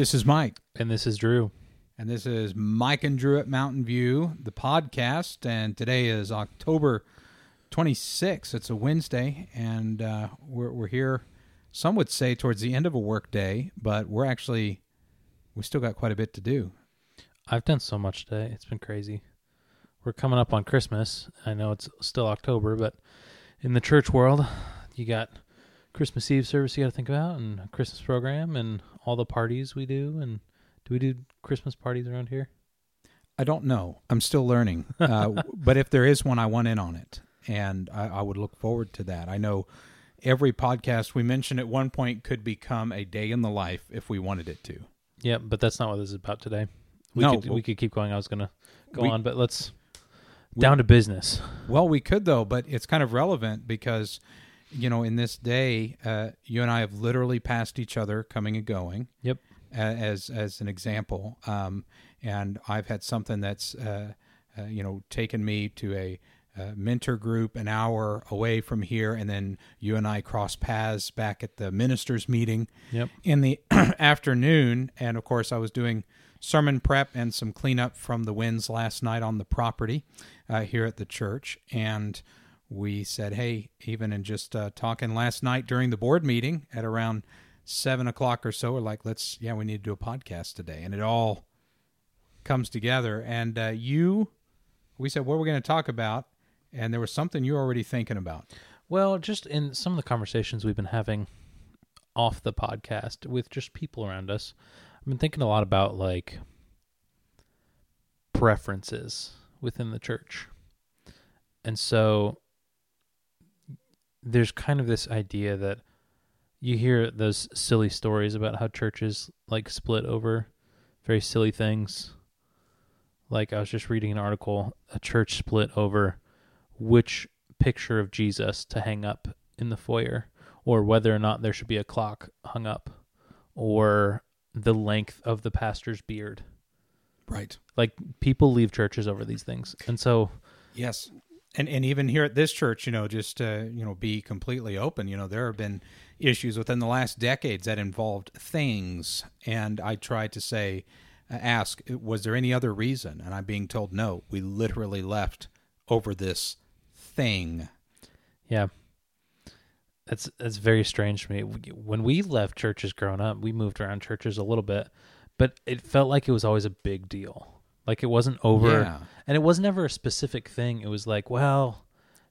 This is Mike. And this is Drew. And this is Mike and Drew at Mountain View, the podcast. And today is October 26th. It's a Wednesday. And uh, we're, we're here, some would say, towards the end of a work day, but we're actually, we still got quite a bit to do. I've done so much today. It's been crazy. We're coming up on Christmas. I know it's still October, but in the church world, you got Christmas Eve service you got to think about, and a Christmas program, and all the parties we do. And do we do Christmas parties around here? I don't know. I'm still learning. Uh, but if there is one, I want in on it. And I, I would look forward to that. I know every podcast we mentioned at one point could become a day in the life if we wanted it to. Yeah, but that's not what this is about today. We No, could well- we could keep going. I was gonna go We- on, but let's We- down to business. Well, we could though, but it's kind of relevant because, you know, in this day, uh, you and I have literally passed each other coming and going. Yep. As as an example, um, and I've had something that's, uh, uh, you know, taken me to a. Uh, mentor group an hour away from here, and then you and I cross paths back at the ministers' meeting Yep. in the afternoon. And of course, I was doing sermon prep and some cleanup from the winds last night on the property uh, here at the church. And we said, hey, even in just uh, talking last night during the board meeting at around seven o'clock or so, we're like, let's, yeah, we need to do a podcast today. And it all comes together. And uh, you, we said, what are we going to talk about? And there was something you were already thinking about. Well, just in some of the conversations we've been having off the podcast with just people around us, I've been thinking a lot about like preferences within the church. And so there's kind of this idea that you hear those silly stories about how churches like split over very silly things. Like I was just reading an article, a church split over which picture of Jesus to hang up in the foyer, or whether or not there should be a clock hung up, or the length of the pastor's beard. Right. Like people leave churches over these things, and so Yes. And and even here at this church, you know, just to, you know, be completely open, you know, there have been issues within the last decades that involved things and I tried to say uh, ask was there any other reason and I'm being told no, we literally left over this thing. yeah, that's that's very strange to me. When we left churches growing up, we moved around churches a little bit, but it felt like it was always a big deal. Like it wasn't over, Yeah. and it was never a specific thing. It was like, well,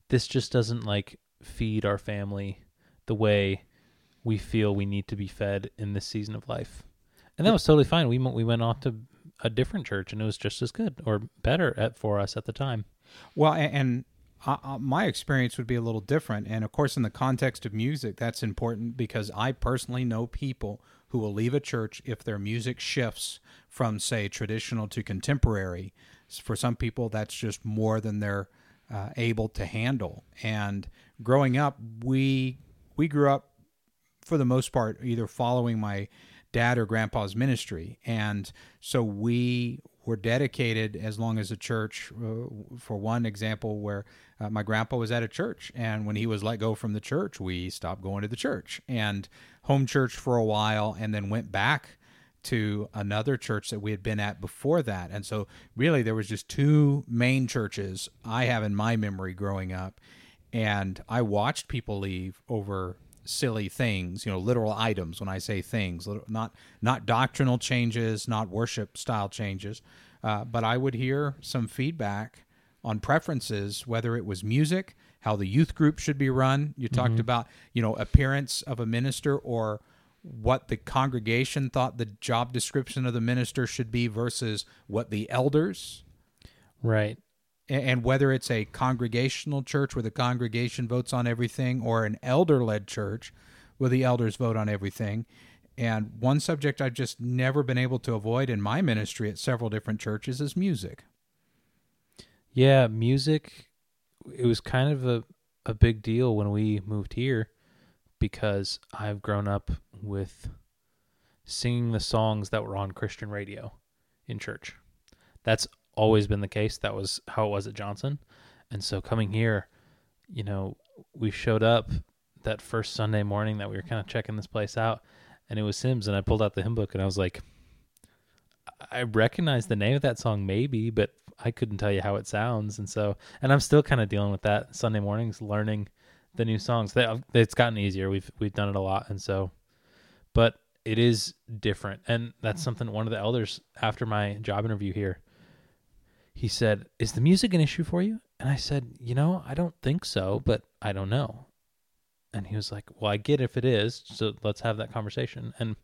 this just doesn't like feed our family the way we feel we need to be fed in this season of life, and that was totally fine. We went- we went off to a different church, and it was just as good or better at for us at the time. Well, a- and uh, uh, my experience would be a little different. And of course, in the context of music, that's important because I personally know people who will leave a church if their music shifts from, say, traditional to contemporary. For some people, that's just more than they're uh, able to handle. And growing up, we we grew up for the most part either following my dad or grandpa's ministry and so we were dedicated as long as a church uh, for one example where uh, my grandpa was at a church and when he was let go from the church we stopped going to the church and home church for a while and then went back to another church that we had been at before that. And so really there was just two main churches i have in my memory growing up and I watched people leave over silly things, you know, literal items. When I say things, not not doctrinal changes, not worship style changes, uh, but I would hear some feedback on preferences, whether it was music, how the youth group should be run. You talked about, you know, appearance of a minister or what the congregation thought the job description of the minister should be versus what the elders Right. And whether it's a congregational church where the congregation votes on everything or an elder led church where the elders vote on everything. And one subject I've just never been able to avoid in my ministry at several different churches is music. Yeah, music. It was kind of a a big deal when we moved here because I've grown up with singing the songs that were on Christian radio in church. That's always been the case. That was how it was at Johnson. And so coming here, you know, we showed up that first Sunday morning that we were kind of checking this place out and it was Sims. and I pulled out the hymn book and I was like, I recognize the name of that song maybe, but I couldn't tell you how it sounds. And so, and I'm still kind of dealing with that Sunday mornings, learning the new songs. They, it's gotten easier. We've we've done it a lot, and so, but it is different, and that's mm. something one of the elders after my job interview here. He said, "Is the music an issue for you?" And I said, "You know, I don't think so, but I don't know." And he was like, "Well, I get if it is, so let's have that conversation." And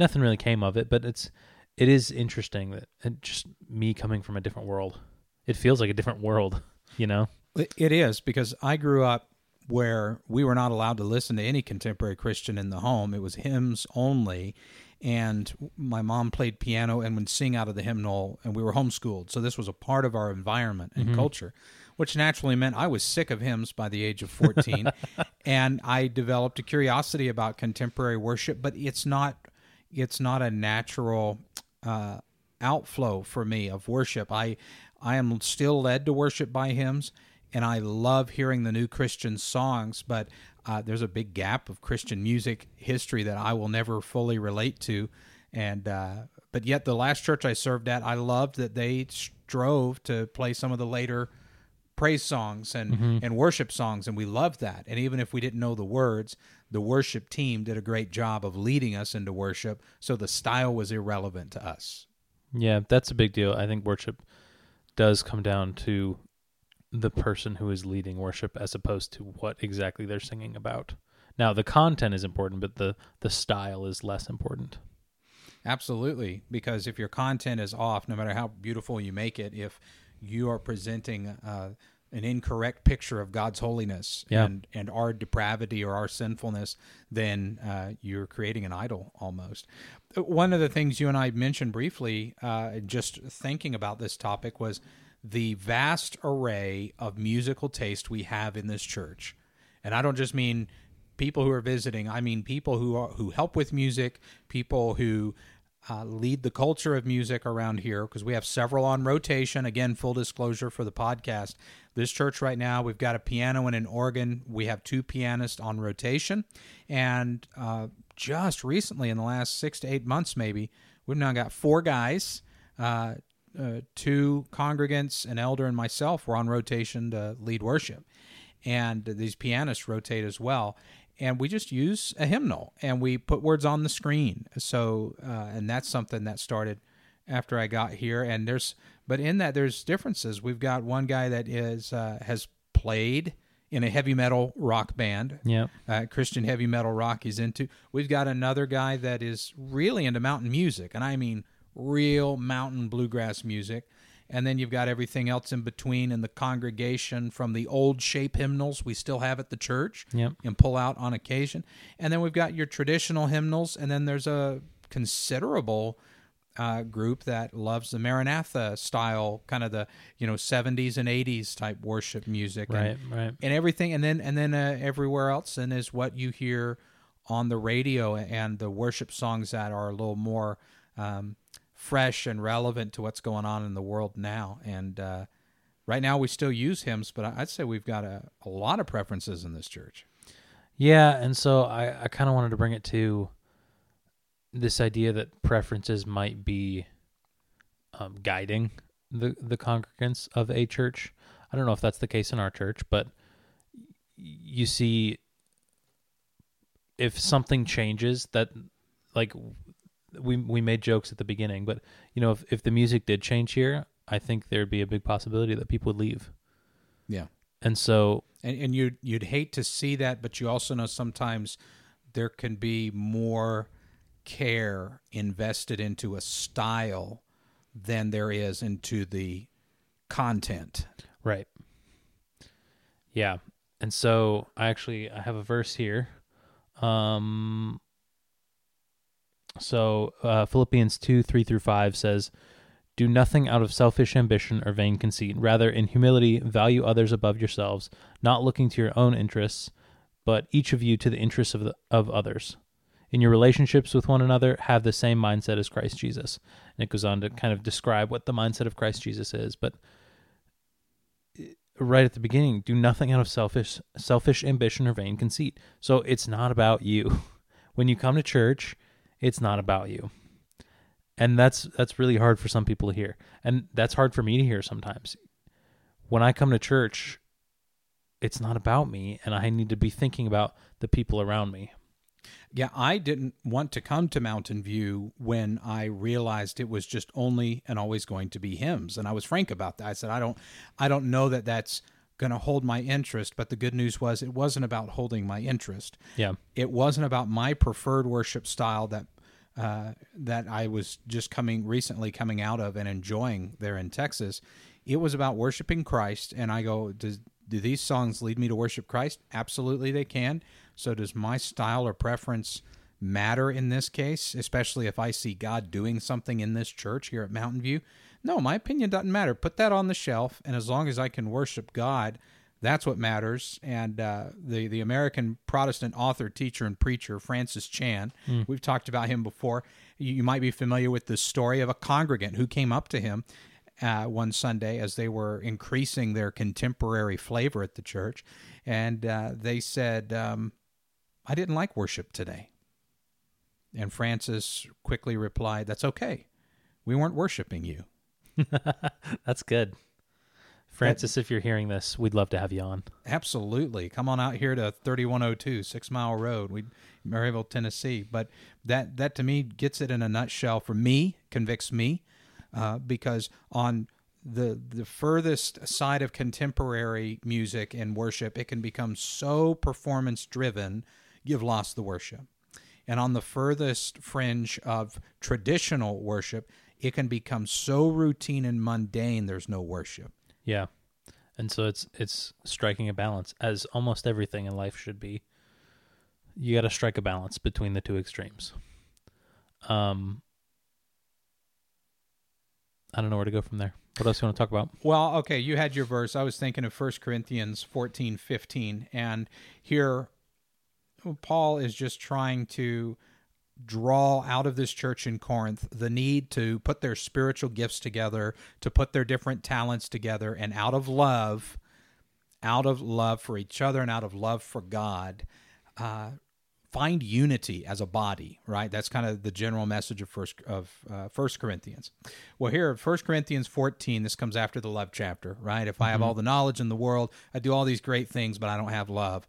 nothing really came of it, but it's it is interesting that it just me coming from a different world. It feels like a different world, you know. It is because I grew up where we were not allowed to listen to any contemporary Christian in the home. It was hymns only. And my mom played piano and would sing out of the hymnal, and we were homeschooled. So this was a part of our environment and mm-hmm. culture, which naturally meant I was sick of hymns by the age of 14. and I developed a curiosity about contemporary worship, but it's not. It's not a natural uh, outflow for me of worship. I I am still led to worship by hymns, and I love hearing the new Christian songs, but uh, there's a big gap of Christian music history that I will never fully relate to. And uh, but yet, the last church I served at, I loved that they strove to play some of the later praise songs and mm-hmm. and worship songs, and we loved that. And even if we didn't know the words, the worship team did a great job of leading us into worship, so the style was irrelevant to us. Yeah, that's a big deal. I think worship does come down to the person who is leading worship as opposed to what exactly they're singing about. Now, the content is important, but the the style is less important. Absolutely, because if your content is off, no matter how beautiful you make it, if you are presenting uh, an incorrect picture of God's holiness yeah. and and our depravity or our sinfulness, then uh, you're creating an idol almost. One of the things you and I mentioned briefly, uh, just thinking about this topic, was the vast array of musical taste we have in this church. And I don't just mean people who are visiting, I mean people who are, who help with music, people who uh, lead the culture of music around here because we have several on rotation. Again, full disclosure for the podcast. This church right now, we've got a piano and an organ. We have two pianists on rotation. And uh, just recently, in the last six to eight months, maybe, we've now got four guys. Uh, uh, two congregants, an elder, and myself were on rotation to lead worship. And these pianists rotate as well. And we just use a hymnal and we put words on the screen. So, uh, and that's something that started after I got here. And there's, but in that, there's differences. We've got one guy that is, uh, has played in a heavy metal rock band. Yeah. Uh, Christian heavy metal rock he's into. We've got another guy that is really into mountain music. And I mean, real mountain bluegrass music. And then you've got everything else in between in the congregation from the old shape hymnals we still have at the church yep. and pull out on occasion. And then we've got your traditional hymnals. And then there's a considerable uh, group that loves the Maranatha style, kind of the you know 70s and 80s type worship music, right, and, right, and everything, and then and then uh, everywhere else, and is what you hear on the radio and the worship songs that are a little more um, fresh and relevant to what's going on in the world now. And uh, right now, we still use hymns, but I'd say we've got a, a lot of preferences in this church. Yeah, and so I, I kind of wanted to bring it to this idea that preferences might be um, guiding the the congregants of a church. I don't know if that's the case in our church, but you see if something changes that like we we made jokes at the beginning, but you know, if if the music did change here, I think there'd be a big possibility that people would leave. Yeah. And so and and you you'd hate to see that, but you also know sometimes there can be more care invested into a style than there is into the content. Right. Yeah. And so I actually I have a verse here. Um so uh, Philippians 2 3 through 5 says, Do nothing out of selfish ambition or vain conceit. Rather, in humility, value others above yourselves, not looking to your own interests, but each of you to the interests of, the, of others. In your relationships with one another, have the same mindset as Christ Jesus. And it goes on to kind of describe what the mindset of Christ Jesus is. But uh, right at the beginning, do nothing out of selfish selfish ambition or vain conceit. So it's not about you. When you come to church, it's not about you. and that's that's really hard for some people to hear and that's hard for me to hear sometimes when i come to church it's not about me and i need to be thinking about the people around me Yeah, I didn't want to come to Mountain View when I realized it was just only and always going to be hymns, and I was frank about that. I said, I don't, I don't know that that's going to hold my interest. But the good news was, it wasn't about holding my interest. yeah It wasn't about my preferred worship style that uh, that I was just coming recently coming out of and enjoying there in Texas. It was about worshiping Christ, and I go, does do these songs lead me to worship Christ? Absolutely, they can. So, does my style or preference matter in this case, especially if I see God doing something in this church here at Mountain View? No, my opinion doesn't matter. Put that on the shelf, and as long as I can worship God, that's what matters. And uh, the the American Protestant author, teacher, and preacher Francis Chan, we've talked about him before. You, you might be familiar with the story of a congregant who came up to him uh, one Sunday as they were increasing their contemporary flavor at the church, and uh, they said, um, "I didn't like worship today." And Francis quickly replied, "That's okay. We weren't worshiping you." that's good francis if you're hearing this we'd love to have you on Absolutely. Come on out here to 3102 Six Mile Road, we Maryville, Tennessee. But that that to me gets it in a nutshell. For me, convicts me, uh, because on the the furthest side of contemporary music and worship, it can become so performance driven, you've lost the worship. And on the furthest fringe of traditional worship, it can become so routine and mundane. There's no worship. Yeah. And so it's it's striking a balance as almost everything in life should be. You got to strike a balance between the two extremes. Um I don't know where to go from there. What else you want to talk about? Well, okay, you had your verse. I was thinking of 1 Corinthians 14, 15. And here, Paul is just trying to draw out of this church in Corinth the need to put their spiritual gifts together, to put their different talents together, and out of love, out of love for each other and out of love for God, uh, find unity as a body. Right? That's kind of the general message of first of uh, First Corinthians. Well, here, First Corinthians fourteen, this comes after the love chapter. Right? If I have all the knowledge in the world, I do all these great things, but I don't have love.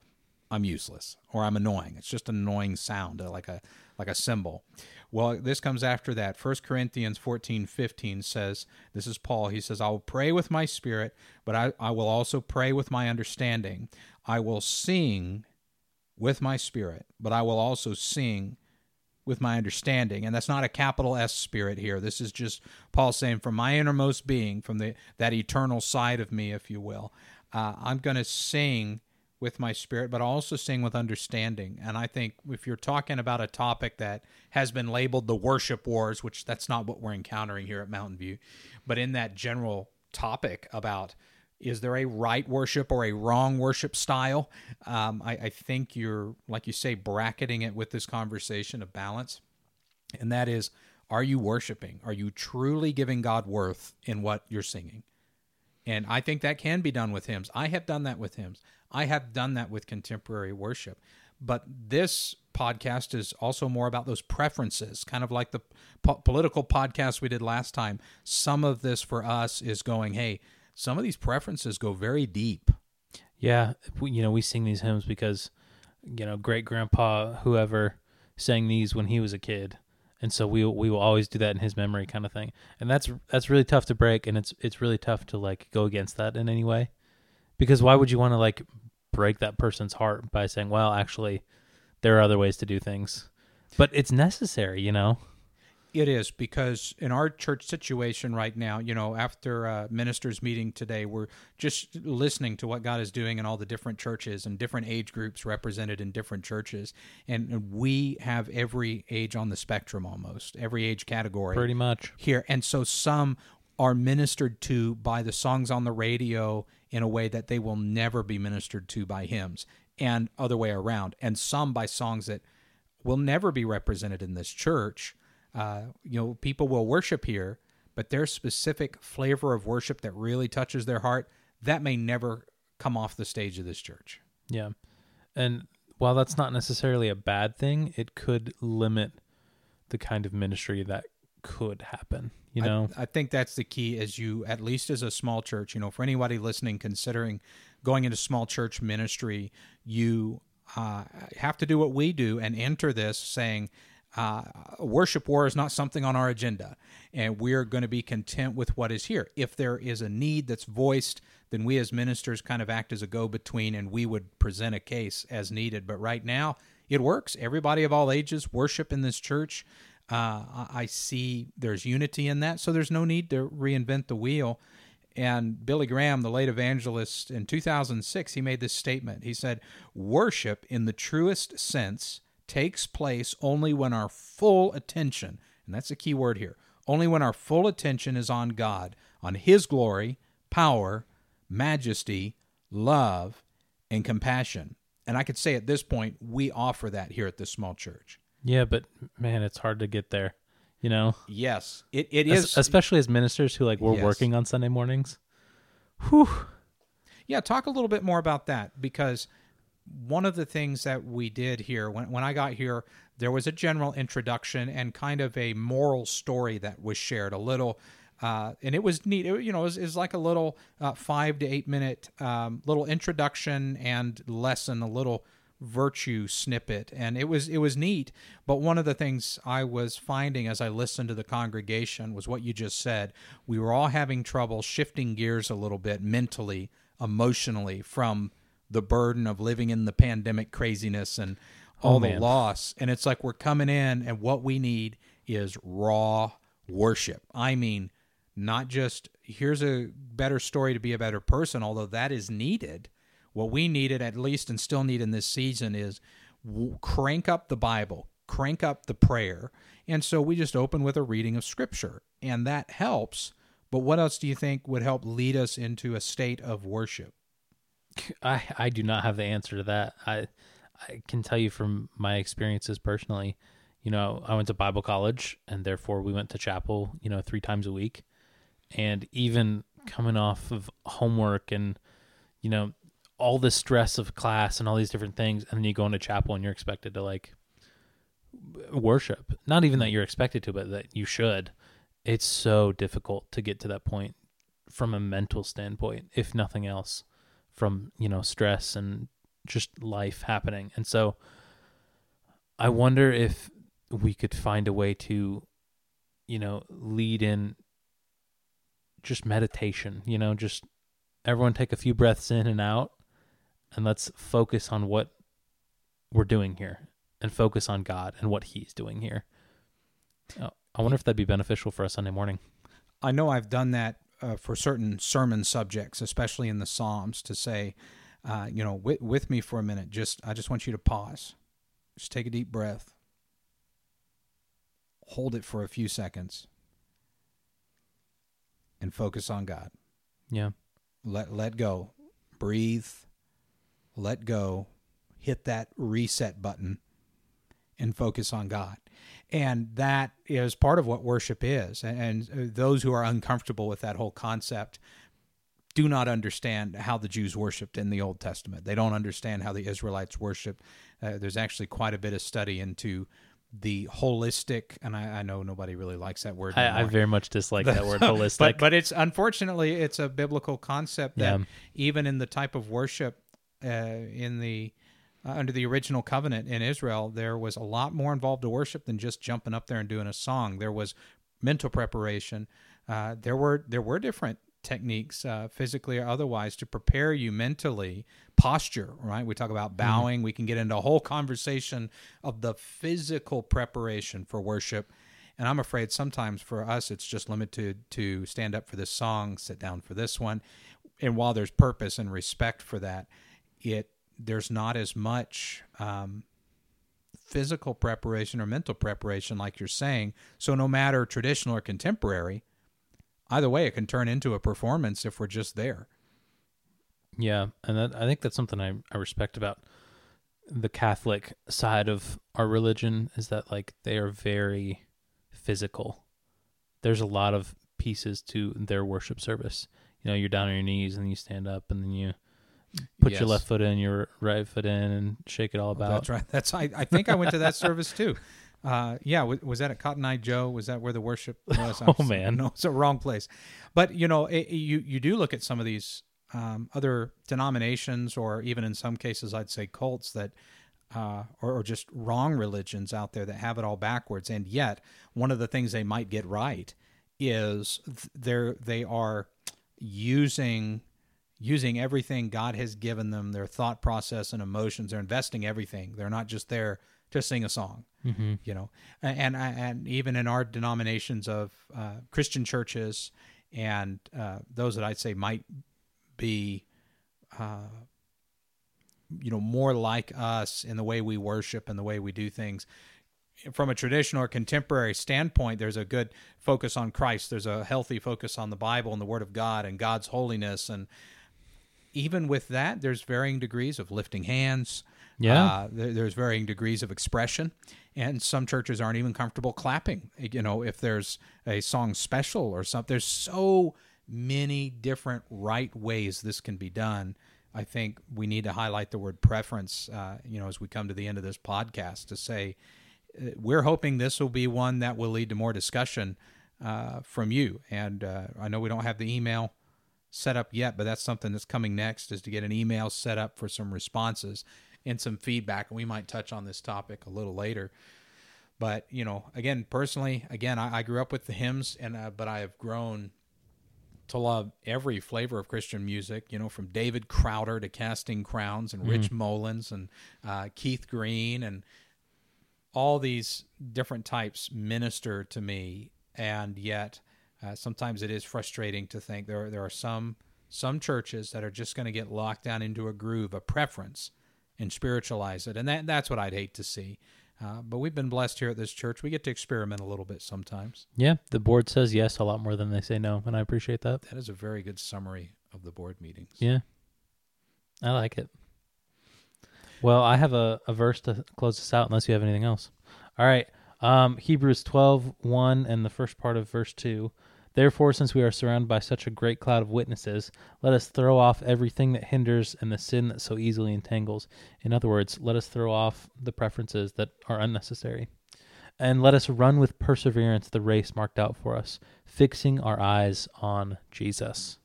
I'm useless or I'm annoying. It's just an annoying sound, like a like a cymbal. Well, this comes after that. 1 Corinthians 14, 15 says, This is Paul. He says, I will pray with my spirit, but I, I will also pray with my understanding. I will sing with my spirit, but I will also sing with my understanding. And that's not a capital S spirit here. This is just Paul saying, from my innermost being, from the that eternal side of me, if you will, uh, I'm going to sing with my spirit, but also sing with understanding. And I think if you're talking about a topic that has been labeled the worship wars, which that's not what we're encountering here at Mountain View, but in that general topic about is there a right worship or a wrong worship style, um, I, I think you're, like you say, bracketing it with this conversation of balance. And that is, are you worshiping? Are you truly giving God worth in what you're singing? And I think that can be done with hymns. I have done that with hymns. I have done that with contemporary worship. But this podcast is also more about those preferences, kind of like the po- political podcast we did last time. Some of this for us is going, hey, some of these preferences go very deep. Yeah, we, you know, we sing these hymns because you know, great grandpa whoever sang these when he was a kid. And so we we will always do that in his memory kind of thing. And that's that's really tough to break and it's it's really tough to like go against that in any way. Because why would you want to like break that person's heart by saying, "Well, actually there are other ways to do things." But it's necessary, you know. It is because in our church situation right now, you know, after uh, ministers meeting today, we're just listening to what God is doing in all the different churches and different age groups represented in different churches, and we have every age on the spectrum almost, every age category Pretty much. here, and so some are ministered to by the songs on the radio in a way that they will never be ministered to by hymns, and other way around, and some by songs that will never be represented in this church. Uh, you know, people will worship here, but their specific flavor of worship that really touches their heart that may never come off the stage of this church. Yeah. And while that's not necessarily a bad thing, it could limit the kind of ministry that could happen. You I- know, I, think that's the key as you at least as a small church, you know, for anybody listening considering going into small church ministry, you uh, have to do what we do and enter this saying uh, worship war is not something on our agenda, and we're going to be content with what is here. If there is a need that's voiced, then we as ministers kind of act as a go between and we would present a case as needed. But right now, it works. Everybody of all ages worship in this church. Uh, I see there's unity in that, so there's no need to reinvent the wheel. And Billy Graham, the late evangelist, in 2006, he made this statement. He said, Worship in the truest sense takes place only when our full attention, and that's a key word here, only when our full attention is on God, on His glory, power, majesty, love, and compassion. And I could say at this point, we offer that here at this small church. Yeah, but man, it's hard to get there. You know, Yes, it, it Es- is. especially as ministers who like we're Yes. working on Sunday mornings. Whew. Yeah, talk a little bit more about that because one of the things that we did here when when I got here, there was a general introduction and kind of a moral story that was shared a little. Uh, and it was neat. It, you know, it was, it was like a little uh, five to eight minute um, little introduction and lesson, a little virtue snippet, and it was it was neat. But one of the things I was finding as I listened to the congregation was what you just said. We were all having trouble shifting gears a little bit mentally, emotionally from the burden of living in the pandemic craziness and oh, all Oh, the loss. And it's like we're coming in, and what we need is raw worship. I mean, not just here's a better story to be a better person, although that is needed. What we needed, at least, and still need in this season, is w- crank up the Bible, crank up the prayer. And so we just open with a reading of Scripture, and that helps. But what else do you think would help lead us into a state of worship? I I do not have the answer to that. I I can tell you from my experiences personally. You know, I went to Bible college, and therefore we went to chapel. You know, three times a week, and even coming off of homework and you know all the stress of class and all these different things, and then you go into chapel and you're expected to like worship. Not even that you're expected to, but that you should. It's so difficult to get to that point from a mental standpoint, if nothing else from you know stress and just life happening and so i wonder if we could find a way to you know lead in just meditation you know just everyone take a few breaths in and out and let's focus on what we're doing here and focus on god and what he's doing here. Oh, i wonder if that'd be beneficial for us sunday morning. I know I've done that uh, for certain sermon subjects, especially in the Psalms, to say, uh, you know, with, with me for a minute. Just I just want you to pause, just take a deep breath, hold it for a few seconds, and focus on God. yeah. Let let go, breathe, let go, hit that reset button, and focus on God. And that is part of what worship is. And, and uh, those who are uncomfortable with that whole concept do not understand how the Jews worshipped in the Old Testament. They don't understand how the Israelites worshiped. Uh, there's actually quite a bit of study into the holistic, and I, I know nobody really likes that word. I, I very much dislike that word holistic But but it's unfortunately it's a biblical concept that Yeah. even in the type of worship uh, in the uh, under the original covenant in Israel, there was a lot more involved to worship than just jumping up there and doing a song. There was mental preparation. Uh, there were there were different techniques, uh, physically or otherwise, to prepare you mentally. Posture, right? We talk about bowing. We can get into a whole conversation of the physical preparation for worship. And I'm afraid sometimes for us, it's just limited to stand up for this song, sit down for this one. And while there's purpose and respect for that, it there's not as much um, physical preparation or mental preparation, like you're saying. So no matter traditional or contemporary, either way, it can turn into a performance if we're just there. Yeah, and that, I think that's something I, I respect about the Catholic side of our religion is that like they are very physical. There's a lot of pieces to their worship service. You know, you're down on your knees and you stand up and then you put your left foot in, your right foot in, and shake it all about. That's right. That's I, I think I went to that service too. Uh, yeah, was, was that at Cotton Eye Joe? Was that where the worship was? Oh, man. no, it's a wrong place. But you know, it, you you do look at some of these um, other denominations, or even in some cases, I'd say cults that, uh, or, or just wrong religions out there that have it all backwards. And yet, one of the things they might get right is th- they're they are using using everything God has given them, their thought process and emotions. They're investing everything. They're not just there to sing a song, Mm-hmm. you know. And and, and even in our denominations of uh, Christian churches and uh, those that I'd say might be, uh, you know, more like us in the way we worship and the way we do things. From a traditional or contemporary standpoint, there's a good focus on Christ. There's a healthy focus on the Bible and the Word of God and God's holiness. And even with that, there's varying degrees of lifting hands. Yeah. Uh, there, there's varying degrees of expression. And some churches aren't even comfortable clapping, you know, if there's a song special or something. There's so many different right ways this can be done. I think we need to highlight the word preference, uh, you know, as we come to the end of this podcast to say, uh, we're hoping this will be one that will lead to more discussion uh, from you. And uh, I know we don't have the email set up yet, but that's something that's coming next is to get an email set up for some responses and some feedback. And we might touch on this topic a little later. But you know, again, personally, again, I, I grew up with the hymns, and uh, but I have grown to love every flavor of Christian music. You know, from David Crowder to Casting Crowns and Rich Mullins and uh, Keith Green and all these different types minister to me, and yet uh, sometimes it is frustrating to think there there are some some churches that are just going to get locked down into a groove, a preference, and spiritualize it, and that that's what I'd hate to see. Uh, but we've been blessed here at this church. We get to experiment a little bit sometimes. Yeah. The board says yes a lot more than they say no, and I appreciate that. That is a very good summary of the board meetings. Yeah. I like it. Well, I have a, a verse to close this out unless you have anything else. All right. Um, Hebrews 12, 1 and the first part of verse 2. Therefore, since we are surrounded by such a great cloud of witnesses, let us throw off everything that hinders and the sin that so easily entangles. In other words, let us throw off the preferences that are unnecessary. And let us run with perseverance the race marked out for us, fixing our eyes on Jesus.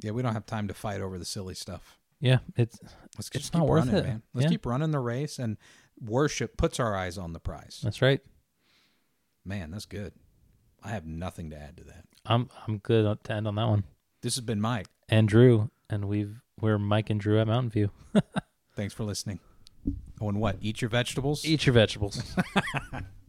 Yeah, we don't have time to fight over the silly stuff. Yeah, it's Let's It's just not worth running, it. man. Let's Yeah. keep running the race, and worship puts our eyes on the prize. that's right. Man, that's good. I have nothing to add to that. I'm I'm good to end on that one. This has been Mike. And Drew, and we've we're Mike and Drew at Mountain View. Thanks for listening. Oh, and what? Eat your vegetables. Eat your vegetables.